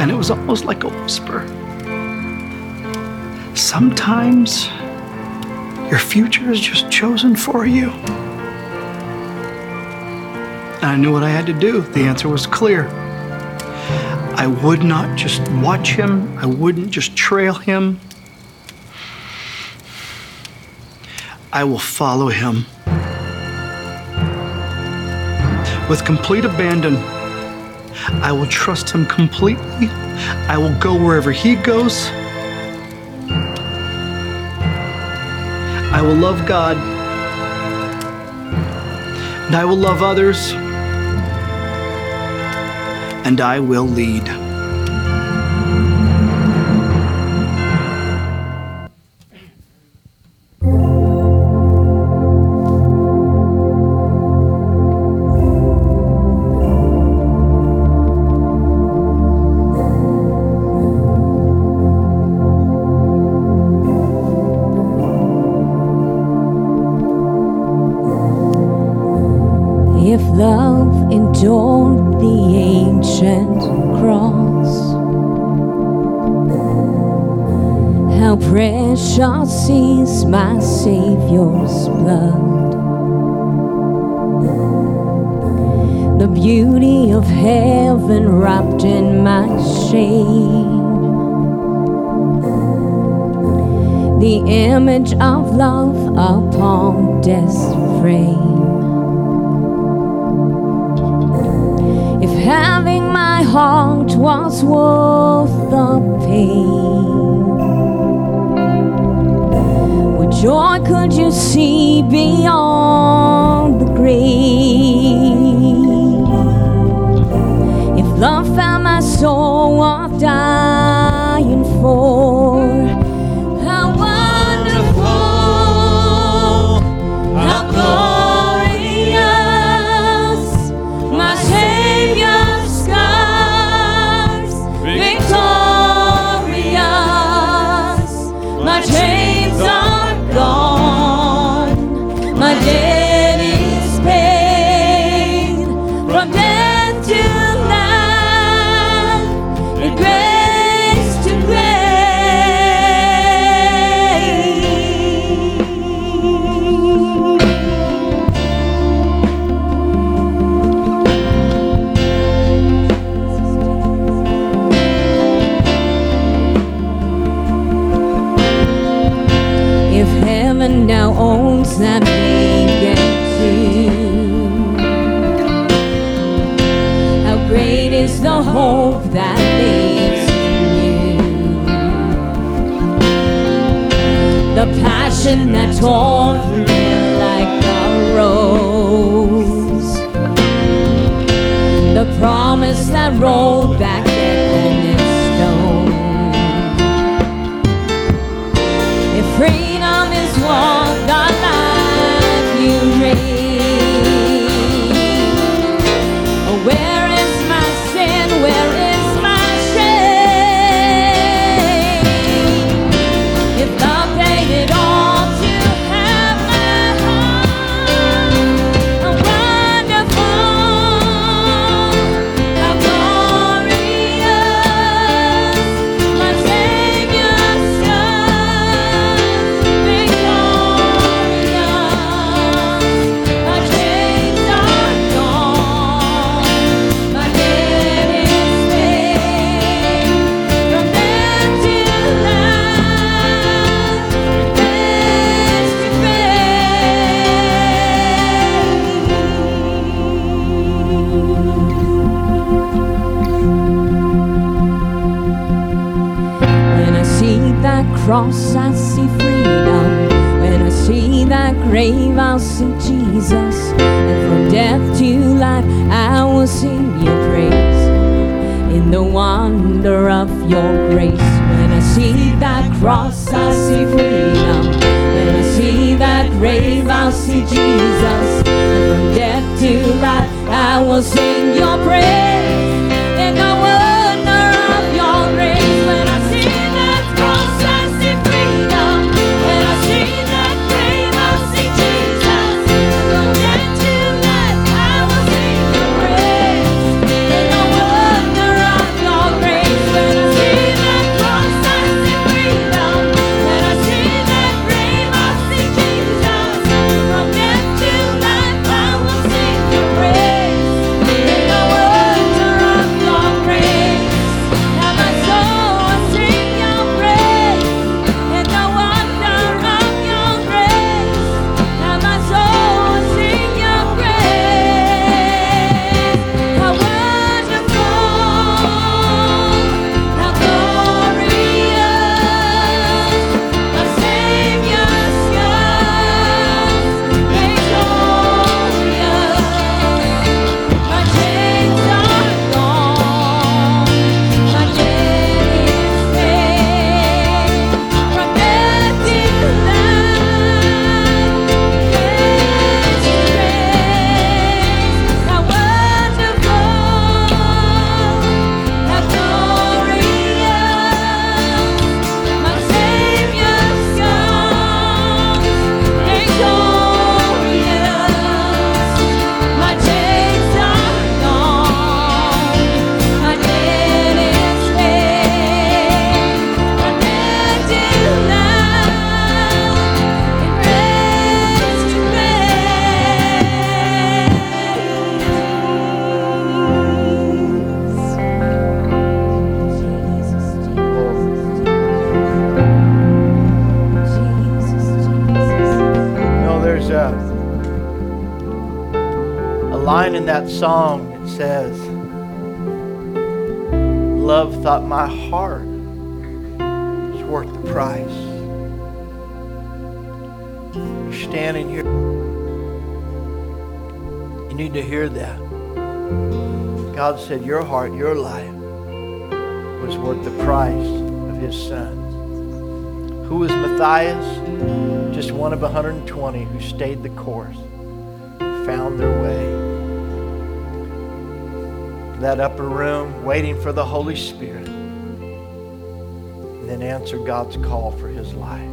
And it was almost like a whisper. Sometimes your future is just chosen for you. And I knew what I had to do. The answer was clear. I would not just watch him, I wouldn't just trail him. I will follow him. With complete abandon, I will trust him completely. I will go wherever he goes. I will love God. And I will love others. And I will lead. Is the hope that lives in you? The passion that tore through me like a rose, the promise that rolled back grave, I'll see Jesus. And from death to life, I will sing your praise. In the wonder of your grace. When I see that cross, I see freedom. When I see that grave, I'll see Jesus. And from death to life, I will sing your praise. 120 who stayed the course, found their way. That upper room, waiting for the Holy Spirit, and then answered God's call for his life.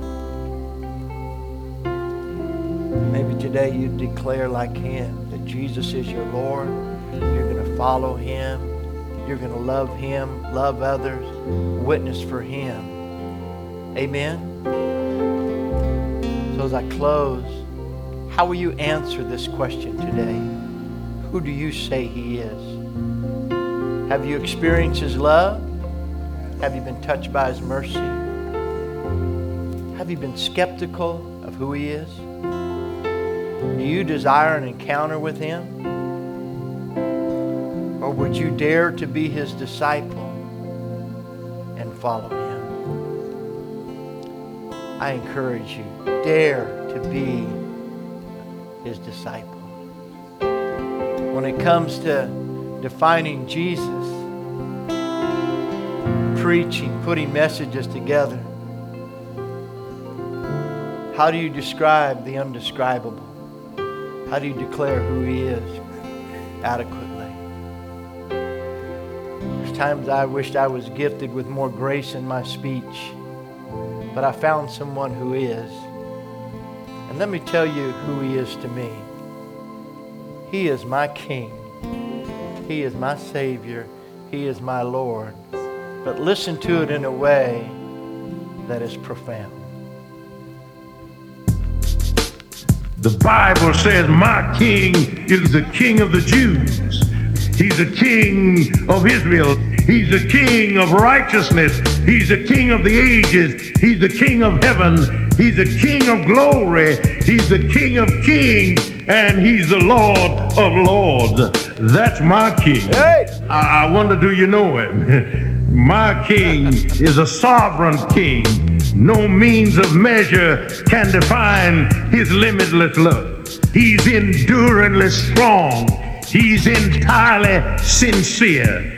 Maybe today you declare like him that Jesus is your Lord. You're going to follow him. You're going to love him, love others, witness for him. Amen. As I close, how will you answer this question today? Who do you say he is? Have you experienced his love? Have you been touched by his mercy? Have you been skeptical of who he is? Do you desire an encounter with him? Or would you dare to be his disciple and follow him? I encourage you, dare to be his disciple. When it comes to defining Jesus, preaching, putting messages together, how do you describe the undescribable? How do you declare who he is adequately? There's times I wished I was gifted with more grace in my speech, but I found someone who is. And let me tell you who he is to me. He is my King. He is my Savior. He is my Lord. But listen to it in a way that is profound. The Bible says, My king is the king of the Jews. He's the king of Israel. He's the king of righteousness. He's the king of the ages. He's the king of heaven. He's the king of glory. He's the king of kings. And he's the Lord of lords. That's my king. Hey! I, I wonder, do you know him? My king is a sovereign king. No means of measure can define his limitless love. He's enduringly strong. He's entirely sincere.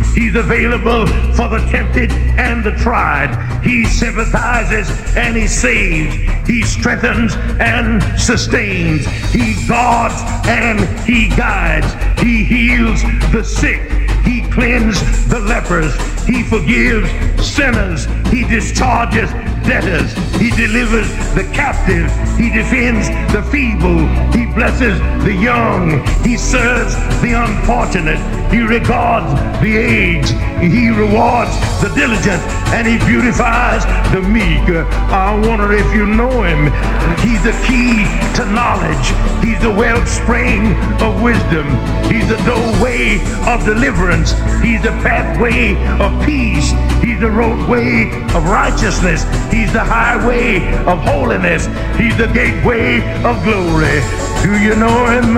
He's available for the tempted and the tried. He sympathizes and he saves. He strengthens and sustains. He guards and he guides. He heals the sick. He cleanses the lepers. He forgives sinners. He discharges debtors. He delivers the captive. He defends the feeble. He blesses the young. He serves the unfortunate. He regards the aged. He rewards the diligent and he beautifies the meek. I wonder if you know him. He's the key to knowledge. He's the wellspring of wisdom. He's the doorway of deliverance. He's the pathway of peace. He's the roadway of righteousness. He's the highway of holiness. He's the gateway of glory. Do you know him?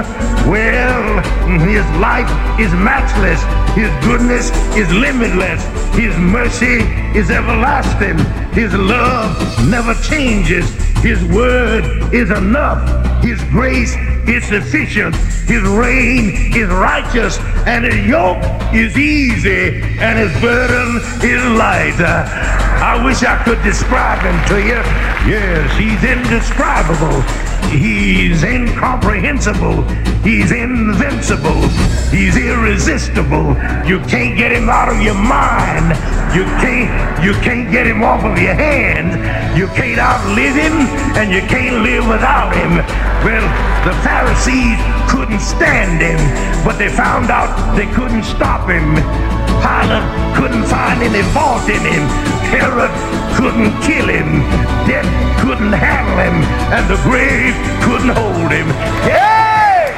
Well, his life is matchless. His goodness is limitless. His mercy is everlasting. His love never changes. His word is enough. His grace is sufficient. His reign is righteous. And his yoke is easy. And his burden is light. I wish I could describe him to you. Yes, he's indescribable. He's incomprehensible. He's invincible. He's irresistible. You can't get him out of your mind. You can't you can't get him off of your hand. You can't outlive him and you can't live without him. Well, the Pharisees couldn't stand him, but they found out they couldn't stop him. Pilate couldn't find any fault in him. Herod couldn't kill him. Death couldn't handle him. And the grave couldn't hold him. Hey!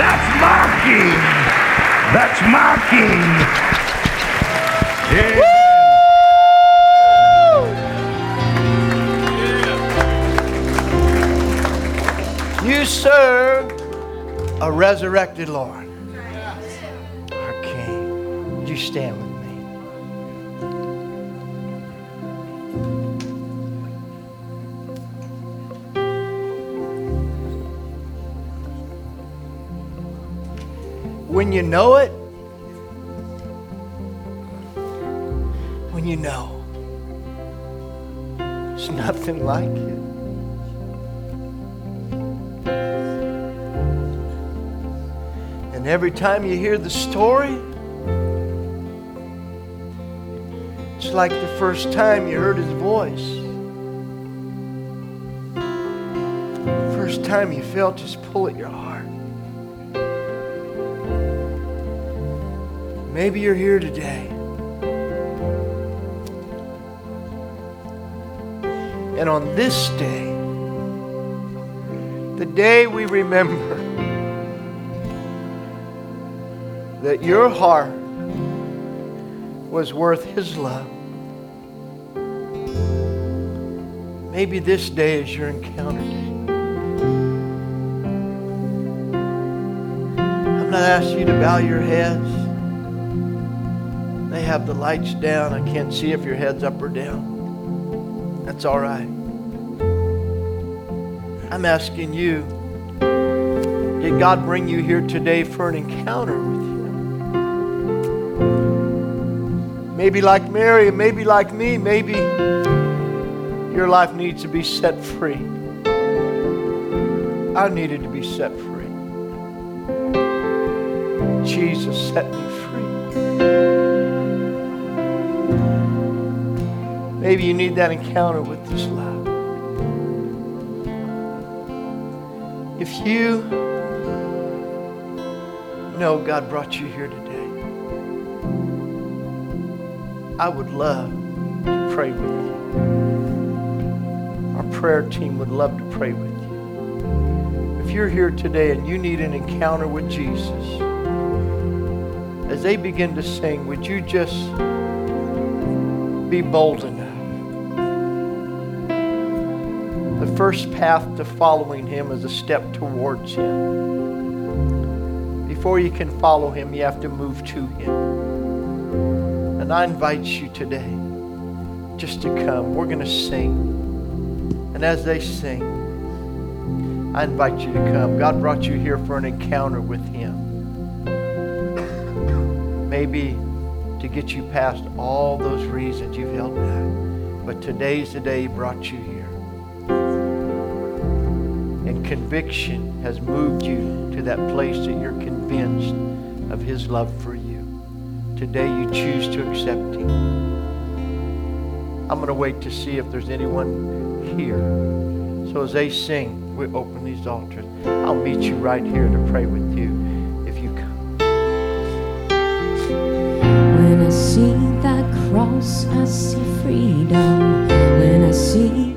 That's my king. That's my king. Yeah. You serve a resurrected Lord, you stand with me? When you know it, when you know, there's nothing like it. And every time you hear the story, it's like the first time you heard his voice. First time you felt his pull at your heart. Maybe you're here today. And on this day, the day we remember that your heart was worth his love. Maybe this day is your encounter day. I'm not asking you to bow your heads. They have the lights down. I can't see if your head's up or down. That's all right. I'm asking you, did God bring you here today for an encounter Maybe like Mary, maybe like me, maybe your life needs to be set free. I needed to be set free. Jesus set me free. Maybe you need that encounter with this love. If you know God brought you here today, I would love to pray with you. Our prayer team would love to pray with you. If you're here today and you need an encounter with Jesus, as they begin to sing, would you just be bold enough? The first path to following Him is a step towards Him. Before you can follow Him, you have to move to Him. And I invite you today just to come. We're going to sing. And as they sing, I invite you to come. God brought you here for an encounter with Him. Maybe to get you past all those reasons you've held back. But today's the day He brought you here. And conviction has moved you to that place that you're convinced of His love for you. Today you choose to accept Him. I'm going to wait to see if there's anyone here. So as they sing, we open these altars. I'll meet you right here to pray with you if you come. When I see that cross, I see freedom. When I see